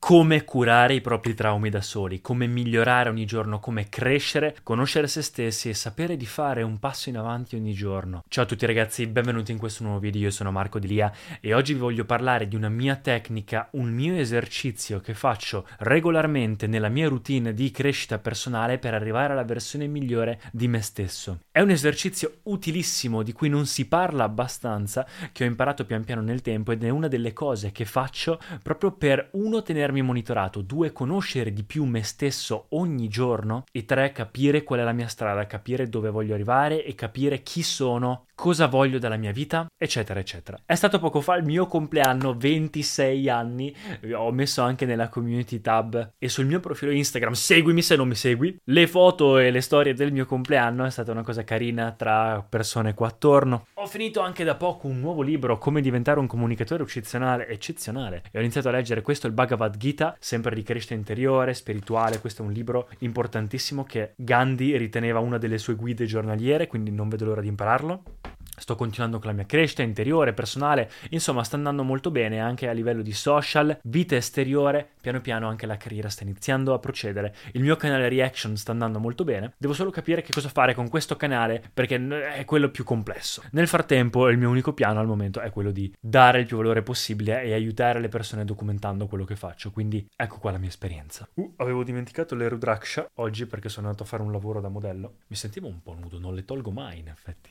Come curare i propri traumi da soli, come migliorare ogni giorno, come crescere, conoscere se stessi e sapere di fare un passo in avanti ogni giorno. Ciao a tutti ragazzi, benvenuti in questo nuovo video, io sono Marco Delia e oggi vi voglio parlare di una mia tecnica, un mio esercizio che faccio regolarmente nella mia routine di crescita personale per arrivare alla versione migliore di me stesso. È un esercizio utilissimo di cui non si parla abbastanza, che ho imparato pian piano nel tempo ed è una delle cose che faccio proprio per uno tenere tenermi monitorato, due, conoscere di più me stesso ogni giorno e tre, capire qual è la mia strada, capire dove voglio arrivare e capire chi sono, cosa voglio dalla mia vita, eccetera, eccetera. È stato poco fa il mio compleanno, 26 anni, ho messo anche nella community tab e sul mio profilo Instagram, seguimi se non mi segui, le foto e le storie del mio compleanno, è stata una cosa carina tra persone qua attorno. Ho finito anche da poco un nuovo libro, Come diventare un comunicatore eccezionale, eccezionale, e ho iniziato a leggere questo, il Bhagavad Gita, sempre di crescita interiore, spirituale. Questo è un libro importantissimo che Gandhi riteneva una delle sue guide giornaliere, quindi non vedo l'ora di impararlo. Sto continuando con la mia crescita interiore, personale, insomma sta andando molto bene anche a livello di social, vita esteriore, piano piano anche la carriera sta iniziando a procedere. Il mio canale reaction sta andando molto bene, devo solo capire che cosa fare con questo canale perché è quello più complesso. Nel frattempo il mio unico piano al momento è quello di dare il più valore possibile e aiutare le persone documentando quello che faccio, quindi ecco qua la mia esperienza. Uh, avevo dimenticato le Rudraksha oggi perché sono andato a fare un lavoro da modello. Mi sentivo un po' nudo, non le tolgo mai in effetti.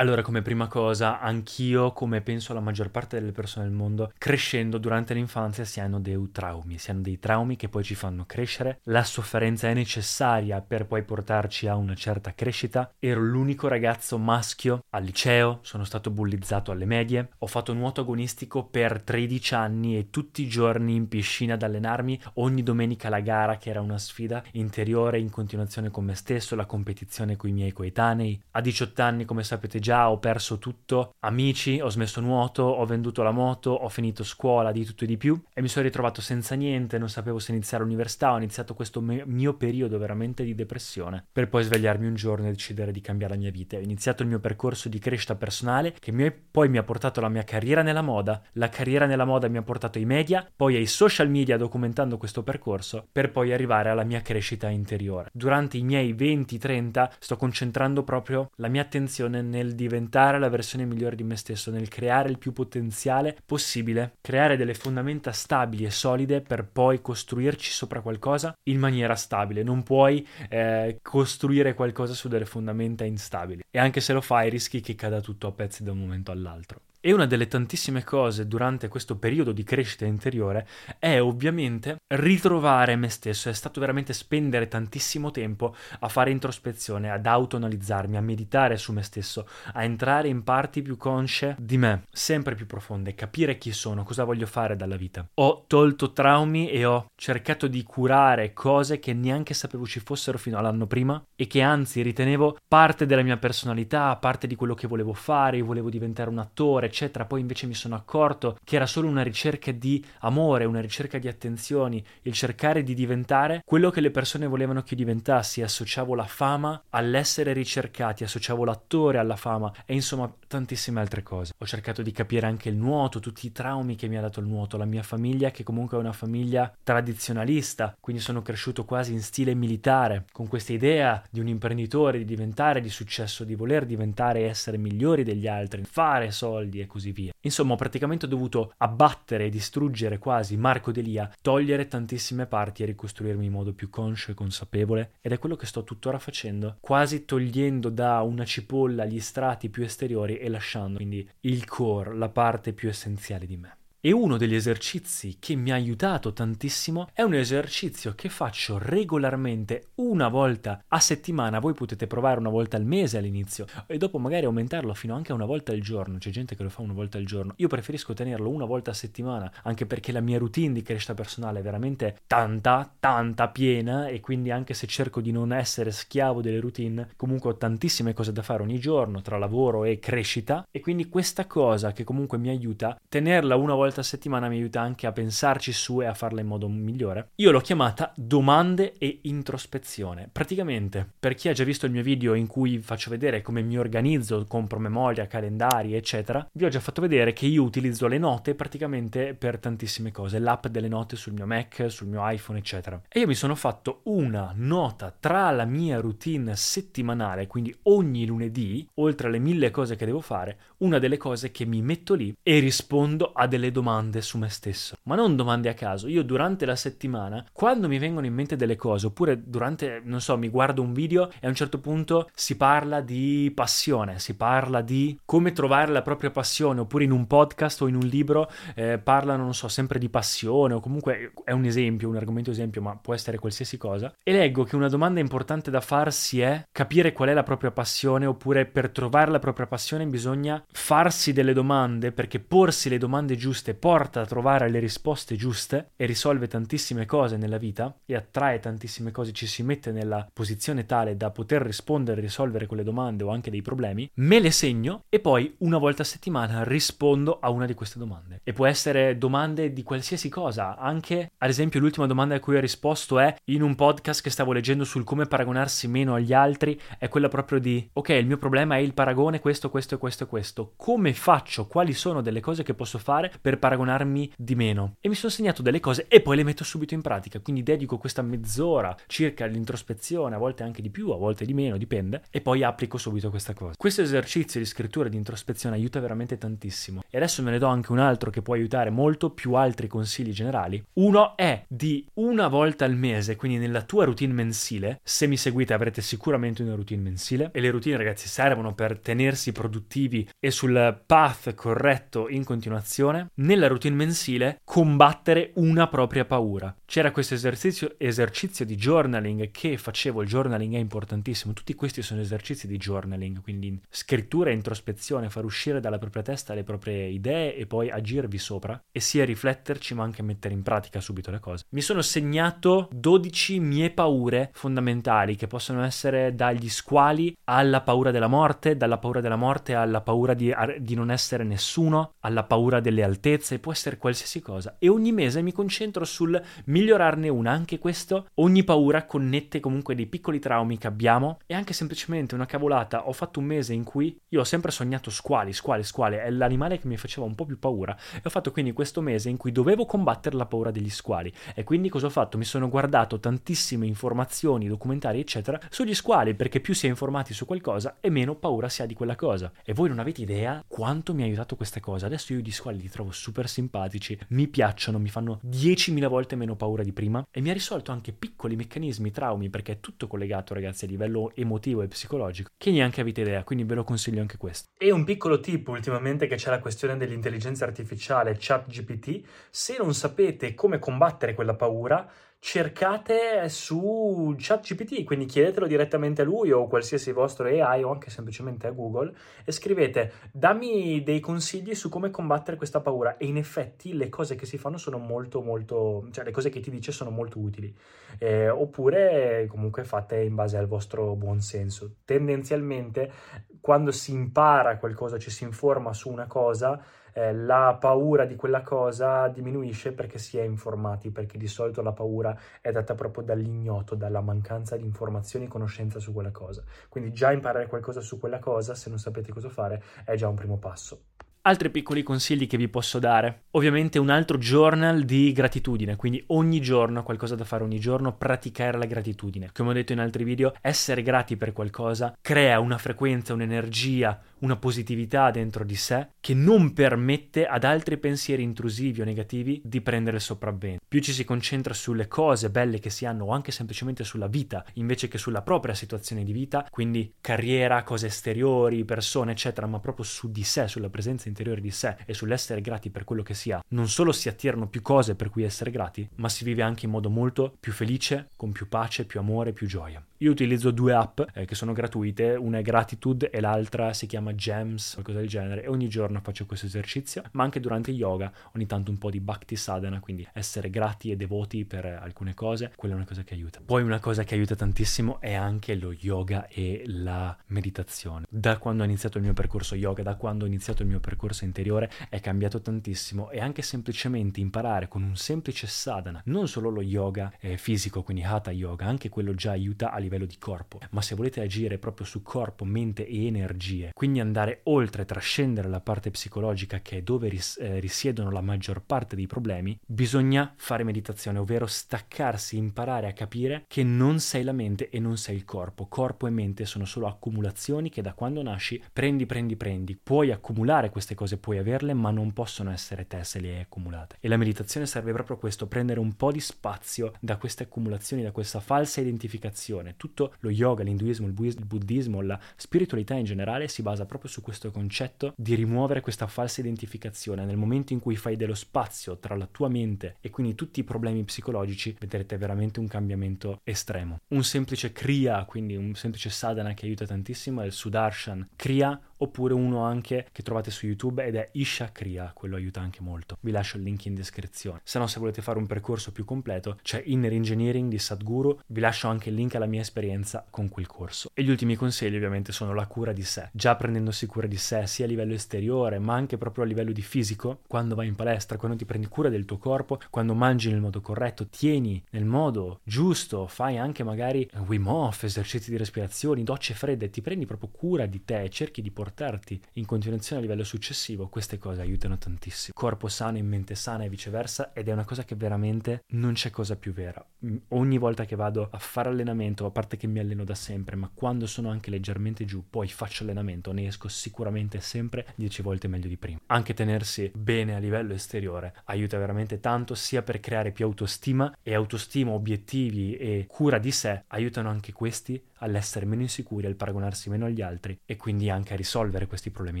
Allora, come prima cosa, anch'io, come penso la maggior parte delle persone del mondo, crescendo durante l'infanzia si hanno dei traumi, si hanno dei traumi che poi ci fanno crescere. La sofferenza è necessaria per poi portarci a una certa crescita. Ero l'unico ragazzo maschio al liceo, sono stato bullizzato alle medie, ho fatto nuoto agonistico per 13 anni e tutti i giorni in piscina ad allenarmi, ogni domenica la gara che era una sfida interiore in continuazione con me stesso, la competizione con i miei coetanei. A 18 anni, come sapete già, già ho perso tutto, amici, ho smesso nuoto, ho venduto la moto, ho finito scuola, di tutto e di più e mi sono ritrovato senza niente, non sapevo se iniziare l'università, ho iniziato questo mio periodo veramente di depressione per poi svegliarmi un giorno e decidere di cambiare la mia vita. Ho iniziato il mio percorso di crescita personale che mi, poi mi ha portato alla mia carriera nella moda, la carriera nella moda mi ha portato ai media, poi ai social media documentando questo percorso per poi arrivare alla mia crescita interiore. Durante i miei 20-30 sto concentrando proprio la mia attenzione nel diventare la versione migliore di me stesso, nel creare il più potenziale possibile, creare delle fondamenta stabili e solide per poi costruirci sopra qualcosa in maniera stabile. Non puoi eh, costruire qualcosa su delle fondamenta instabili e anche se lo fai rischi che cada tutto a pezzi da un momento all'altro. E una delle tantissime cose durante questo periodo di crescita interiore è ovviamente ritrovare me stesso, è stato veramente spendere tantissimo tempo a fare introspezione, ad autoanalizzarmi, a meditare su me stesso, a entrare in parti più consce di me, sempre più profonde, capire chi sono, cosa voglio fare dalla vita. Ho tolto traumi e ho cercato di curare cose che neanche sapevo ci fossero fino all'anno prima e che anzi ritenevo parte della mia personalità, parte di quello che volevo fare, volevo diventare un attore, eccetera, poi invece mi sono accorto che era solo una ricerca di amore, una ricerca di attenzioni, il cercare di diventare quello che le persone volevano che io diventassi, associavo la fama all'essere ricercati, associavo l'attore alla fama e insomma tantissime altre cose. Ho cercato di capire anche il nuoto, tutti i traumi che mi ha dato il nuoto, la mia famiglia che comunque è una famiglia tradizionalista, quindi sono cresciuto quasi in stile militare, con questa idea di un imprenditore, di diventare di successo, di voler diventare e essere migliori degli altri, fare soldi e così via. Insomma, ho praticamente dovuto abbattere e distruggere quasi Marco Delia, togliere tantissime parti e ricostruirmi in modo più conscio e consapevole ed è quello che sto tuttora facendo, quasi togliendo da una cipolla gli strati più esteriori e lasciando quindi il core, la parte più essenziale di me. E uno degli esercizi che mi ha aiutato tantissimo è un esercizio che faccio regolarmente una volta a settimana. Voi potete provare una volta al mese all'inizio e dopo magari aumentarlo fino anche a una volta al giorno. C'è gente che lo fa una volta al giorno. Io preferisco tenerlo una volta a settimana anche perché la mia routine di crescita personale è veramente tanta, tanta piena e quindi anche se cerco di non essere schiavo delle routine, comunque ho tantissime cose da fare ogni giorno tra lavoro e crescita e quindi questa cosa che comunque mi aiuta, tenerla una volta volta a settimana mi aiuta anche a pensarci su e a farla in modo migliore. Io l'ho chiamata domande e introspezione. Praticamente, per chi ha già visto il mio video in cui faccio vedere come mi organizzo, compro memoria, calendari, eccetera, vi ho già fatto vedere che io utilizzo le note praticamente per tantissime cose, l'app delle note sul mio Mac, sul mio iPhone, eccetera. E io mi sono fatto una nota tra la mia routine settimanale, quindi ogni lunedì, oltre alle mille cose che devo fare, una delle cose che mi metto lì e rispondo a delle domande domande su me stesso, ma non domande a caso. Io durante la settimana, quando mi vengono in mente delle cose, oppure durante, non so, mi guardo un video e a un certo punto si parla di passione, si parla di come trovare la propria passione, oppure in un podcast o in un libro eh, parlano, non so, sempre di passione, o comunque è un esempio, un argomento esempio, ma può essere qualsiasi cosa. E leggo che una domanda importante da farsi è capire qual è la propria passione, oppure per trovare la propria passione bisogna farsi delle domande, perché porsi le domande giuste giuste porta a trovare le risposte giuste e risolve tantissime cose nella vita e attrae tantissime cose, ci si mette nella posizione tale da poter rispondere e risolvere quelle domande o anche dei problemi, me le segno e poi una volta a settimana rispondo a una di queste domande. E può essere domande di qualsiasi cosa, anche ad esempio l'ultima domanda a cui ho risposto è in un podcast che stavo leggendo sul come paragonarsi meno agli altri, è quella proprio di ok, il mio problema è il paragone questo, questo e questo e questo. Come faccio? Quali sono delle cose che posso fare per paragonarmi di meno. E mi sono segnato delle cose e poi le metto subito in pratica. Quindi dedico questa mezz'ora circa all'introspezione, a volte anche di più, a volte di meno, dipende, e poi applico subito questa cosa. Questo esercizio di scrittura e di introspezione aiuta veramente tantissimo. E adesso me ne do anche un altro che può aiutare molto, più altri consigli generali. Uno è di una volta al mese, quindi nella tua routine mensile, se mi seguite avrete sicuramente una routine mensile e le routine ragazzi servono per tenersi produttivi e sul path corretto in continuazione nella routine mensile combattere una propria paura. C'era questo esercizio, esercizio di journaling che facevo, il journaling è importantissimo, tutti questi sono esercizi di journaling, quindi scrittura e introspezione, far uscire dalla propria testa le proprie idee e poi agirvi sopra e sia rifletterci ma anche mettere in pratica subito le cose. Mi sono segnato 12 mie paure fondamentali che possono essere dagli squali alla paura della morte, dalla paura della morte alla paura di, di non essere nessuno, alla paura delle altezze, e può essere qualsiasi cosa. E ogni mese mi concentro sul migliorarne una, anche questo, ogni paura connette comunque dei piccoli traumi che abbiamo. E anche semplicemente una cavolata, ho fatto un mese in cui io ho sempre sognato squali, squali, squali, è l'animale che mi faceva un po' più paura. E ho fatto quindi questo mese in cui dovevo combattere la paura degli squali. E quindi cosa ho fatto? Mi sono guardato tantissime informazioni, documentari eccetera sugli squali perché più si è informati su qualcosa e meno paura si ha di quella cosa. E voi non avete idea quanto mi ha aiutato questa cosa, adesso io di squali li trovo super simpatici, mi piacciono, mi fanno 10.000 volte meno paura di prima e mi ha risolto anche piccoli meccanismi, traumi, perché è tutto collegato ragazzi a livello emotivo e psicologico, che neanche avete idea, quindi ve lo consiglio anche questo. E un piccolo tip ultimamente che c'è la questione dell'intelligenza artificiale, chat GPT, se non sapete come combattere quella paura, cercate su ChatGPT, quindi chiedetelo direttamente a lui o qualsiasi vostro AI o anche semplicemente a Google e scrivete dammi dei consigli su come combattere questa paura e in effetti le cose che si fanno sono molto molto, cioè le cose che ti dice sono molto utili eh, oppure comunque fatte in base al vostro buon senso. Tendenzialmente quando si impara qualcosa, ci si informa su una cosa, eh, la paura di quella cosa diminuisce perché si è informati, perché di solito la paura è data proprio dall'ignoto, dalla mancanza di informazioni e conoscenza su quella cosa. Quindi già imparare qualcosa su quella cosa, se non sapete cosa fare, è già un primo passo. Altri piccoli consigli che vi posso dare. Ovviamente un altro journal di gratitudine, quindi ogni giorno, qualcosa da fare ogni giorno, praticare la gratitudine. Come ho detto in altri video, essere grati per qualcosa crea una frequenza, un'energia, una positività dentro di sé che non permette ad altri pensieri intrusivi o negativi di prendere il sopravvento. Più ci si concentra sulle cose belle che si hanno o anche semplicemente sulla vita invece che sulla propria situazione di vita, quindi carriera, cose esteriori, persone, eccetera, ma proprio su di sé, sulla presenza interiore di sé e sull'essere grati per quello che si ha, non solo si attirano più cose per cui essere grati, ma si vive anche in modo molto più felice, con più pace, più amore, più gioia. Io utilizzo due app eh, che sono gratuite, una è Gratitude e l'altra si chiama Gems, qualcosa del genere, e ogni giorno faccio questo esercizio, ma anche durante yoga ogni tanto un po' di Bhakti Sadhana, quindi essere grati e devoti per alcune cose, quella è una cosa che aiuta. Poi una cosa che aiuta tantissimo è anche lo yoga e la meditazione. Da quando ho iniziato il mio percorso yoga, da quando ho iniziato il mio percorso interiore, è cambiato tantissimo e anche semplicemente imparare con un semplice sadhana, non solo lo yoga eh, fisico, quindi hatha yoga, anche quello già aiuta a livello livello di corpo, ma se volete agire proprio su corpo, mente e energie, quindi andare oltre, trascendere la parte psicologica che è dove ris- eh, risiedono la maggior parte dei problemi, bisogna fare meditazione, ovvero staccarsi, imparare a capire che non sei la mente e non sei il corpo. Corpo e mente sono solo accumulazioni che da quando nasci prendi, prendi, prendi. Puoi accumulare queste cose, puoi averle, ma non possono essere te se le hai accumulate. E la meditazione serve proprio a questo, prendere un po' di spazio da queste accumulazioni, da questa falsa identificazione tutto lo yoga, l'induismo, il buddismo, la spiritualità in generale si basa proprio su questo concetto di rimuovere questa falsa identificazione. Nel momento in cui fai dello spazio tra la tua mente e quindi tutti i problemi psicologici, vedrete veramente un cambiamento estremo. Un semplice kriya, quindi un semplice sadhana che aiuta tantissimo è il sudarshan. Kriya oppure uno anche che trovate su YouTube ed è Isha Kriya, quello aiuta anche molto. Vi lascio il link in descrizione. Se no, se volete fare un percorso più completo, c'è Inner Engineering di Sadhguru, vi lascio anche il link alla mia esperienza con quel corso. E gli ultimi consigli ovviamente sono la cura di sé. Già prendendosi cura di sé sia a livello esteriore, ma anche proprio a livello di fisico, quando vai in palestra, quando ti prendi cura del tuo corpo, quando mangi nel modo corretto, tieni nel modo giusto, fai anche magari Wim Hof, esercizi di respirazione, docce fredde, ti prendi proprio cura di te, cerchi di portare portarti in continuazione a livello successivo, queste cose aiutano tantissimo. Corpo sano in mente sana e viceversa ed è una cosa che veramente non c'è cosa più vera. Ogni volta che vado a fare allenamento, a parte che mi alleno da sempre, ma quando sono anche leggermente giù, poi faccio allenamento, ne esco sicuramente sempre 10 volte meglio di prima. Anche tenersi bene a livello esteriore aiuta veramente tanto sia per creare più autostima e autostima, obiettivi e cura di sé aiutano anche questi all'essere meno insicuri, al paragonarsi meno agli altri e quindi anche a risolvere questi problemi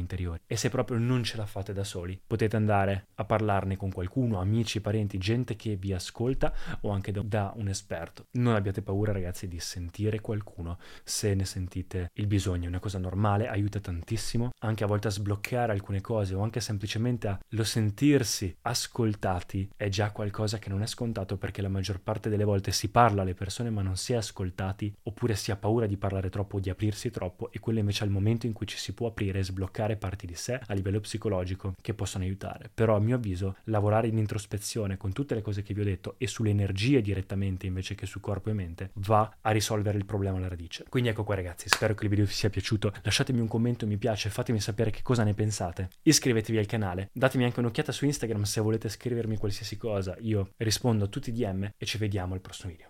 interiori. E se proprio non ce la fate da soli, potete andare a parlarne con qualcuno, amici, parenti, gente che vi ascolta o anche da, da un esperto. Non abbiate paura ragazzi di sentire qualcuno se ne sentite il bisogno, è una cosa normale, aiuta tantissimo, anche a volte a sbloccare alcune cose o anche semplicemente a lo sentirsi ascoltati è già qualcosa che non è scontato perché la maggior parte delle volte si parla alle persone ma non si è ascoltati oppure si ha paura di parlare troppo o di aprirsi troppo e quello invece è il momento in cui ci si può aprire e sbloccare parti di sé a livello psicologico che possono aiutare. Però a mio avviso lavorare in introspezione con tutte le cose che vi ho detto e sulle energie direttamente invece che su corpo e mente va a risolvere il problema alla radice. Quindi ecco qua ragazzi, spero che il video vi sia piaciuto. Lasciatemi un commento, mi piace, fatemi sapere che cosa ne pensate. Iscrivetevi al canale, datemi anche un'occhiata su Instagram se volete scrivermi qualsiasi cosa. Io rispondo a tutti i DM e ci vediamo al prossimo video.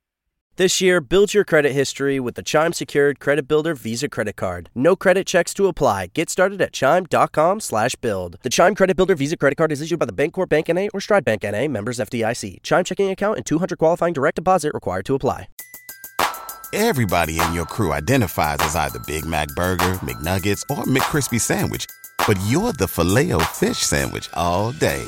This year, build your credit history with the Chime Secured Credit Builder Visa Credit Card. No credit checks to apply. Get started at chime.com slash build. The Chime Credit Builder Visa Credit Card is issued by the Bancorp Bank N.A. or Stride Bank N.A. members FDIC. Chime checking account and 200 qualifying direct deposit required to apply. Everybody in your crew identifies as either Big Mac Burger, McNuggets, or McCrispy Sandwich. But you're the filet fish Sandwich all day